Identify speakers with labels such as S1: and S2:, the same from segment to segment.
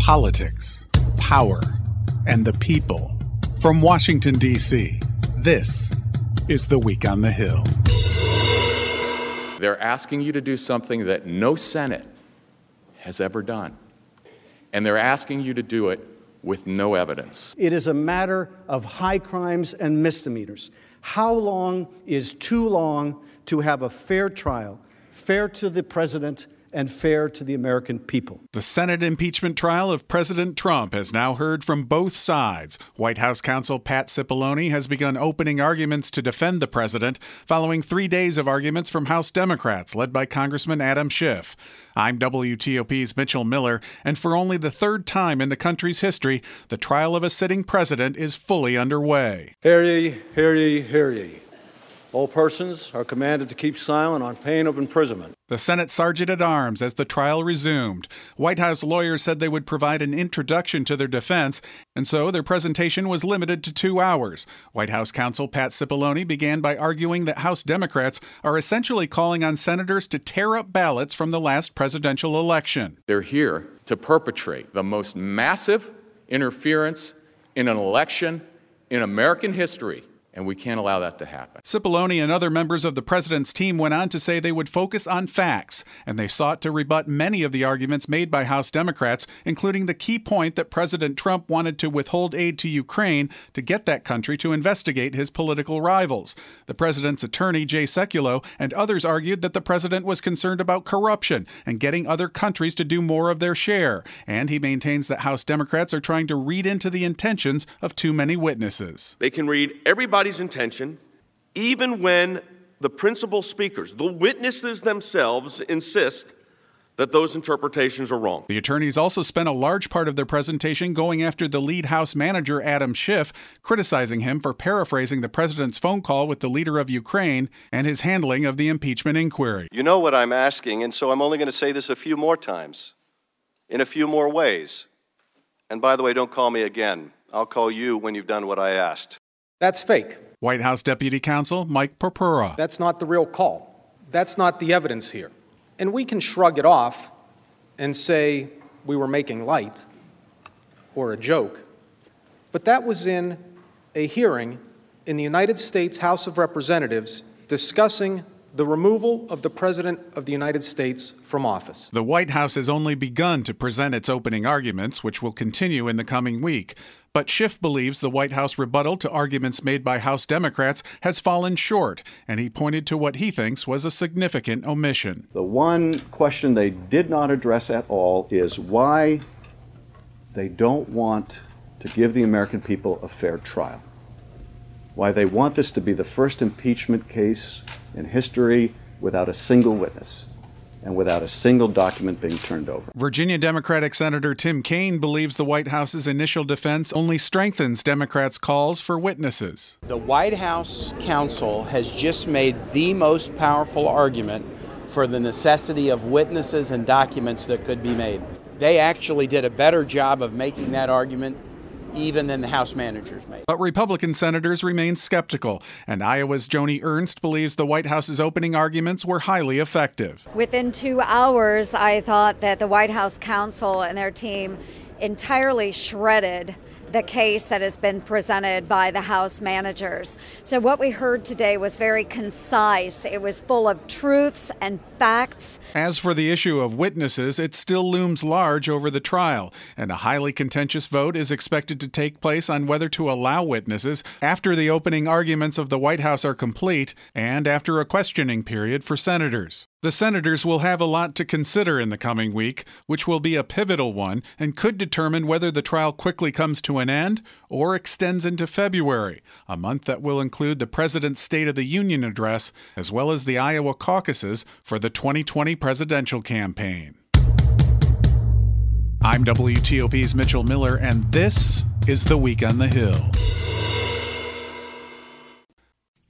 S1: politics, power, and the people. From Washington, D.C., this is The Week on the Hill.
S2: They're asking you to do something that no Senate has ever done. And they're asking you to do it with no evidence.
S3: It is a matter of high crimes and misdemeanors. How long is too long to have a fair trial, fair to the president and fair to the American people.
S1: The Senate impeachment trial of President Trump has now heard from both sides. White House counsel Pat Cipollone has begun opening arguments to defend the president following three days of arguments from House Democrats led by Congressman Adam Schiff. I'm WTOP's Mitchell Miller, and for only the third time in the country's history, the trial of a sitting president is fully underway.
S4: Hear ye, hear ye, hear ye. All persons are commanded to keep silent on pain of imprisonment.
S1: The Senate Sergeant at Arms as the trial resumed. White House lawyers said they would provide an introduction to their defense, and so their presentation was limited to two hours. White House counsel Pat Cipollone began by arguing that House Democrats are essentially calling on senators to tear up ballots from the last presidential election.
S2: They're here to perpetrate the most massive interference in an election in American history and we can't allow that to happen.
S1: Cipollone and other members of the president's team went on to say they would focus on facts, and they sought to rebut many of the arguments made by House Democrats, including the key point that President Trump wanted to withhold aid to Ukraine to get that country to investigate his political rivals. The president's attorney, Jay Sekulow, and others argued that the president was concerned about corruption and getting other countries to do more of their share, and he maintains that House Democrats are trying to read into the intentions of too many witnesses.
S5: They can read everybody everybody's intention, even when the principal speakers, the witnesses themselves, insist that those interpretations are wrong.
S1: The attorneys also spent a large part of their presentation going after the lead House manager, Adam Schiff, criticizing him for paraphrasing the president's phone call with the leader of Ukraine and his handling of the impeachment inquiry.
S6: You know what I'm asking, and so I'm only going to say this a few more times, in a few more ways. And by the way, don't call me again. I'll call you when you've done what I asked.
S7: That's fake.
S1: White House Deputy Counsel Mike Purpura.
S7: That's not the real call. That's not the evidence here. And we can shrug it off and say we were making light or a joke. But that was in a hearing in the United States House of Representatives discussing the removal of the President of the United States from office.
S1: The White House has only begun to present its opening arguments, which will continue in the coming week. But Schiff believes the White House rebuttal to arguments made by House Democrats has fallen short, and he pointed to what he thinks was a significant omission.
S8: The one question they did not address at all is why they don't want to give the American people a fair trial. Why they want this to be the first impeachment case in history without a single witness and without a single document being turned over.
S1: Virginia Democratic Senator Tim Kaine believes the White House's initial defense only strengthens Democrats' calls for witnesses.
S9: The White House counsel has just made the most powerful argument for the necessity of witnesses and documents that could be made. They actually did a better job of making that argument even than the House managers made.
S1: But Republican senators remain skeptical, and Iowa's Joni Ernst believes the White House's opening arguments were highly effective.
S10: Within two hours, I thought that the White House counsel and their team entirely shredded the case that has been presented by the House managers. So, what we heard today was very concise. It was full of truths and facts.
S1: As for the issue of witnesses, it still looms large over the trial, and a highly contentious vote is expected to take place on whether to allow witnesses after the opening arguments of the White House are complete and after a questioning period for senators. The senators will have a lot to consider in the coming week, which will be a pivotal one and could determine whether the trial quickly comes to an end or extends into February, a month that will include the President's State of the Union address as well as the Iowa caucuses for the 2020 presidential campaign. I'm WTOP's Mitchell Miller, and this is The Week on the Hill.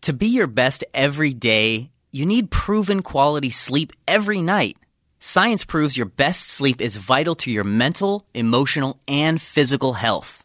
S11: To be your best every day, you need proven quality sleep every night. Science proves your best sleep is vital to your mental, emotional, and physical health.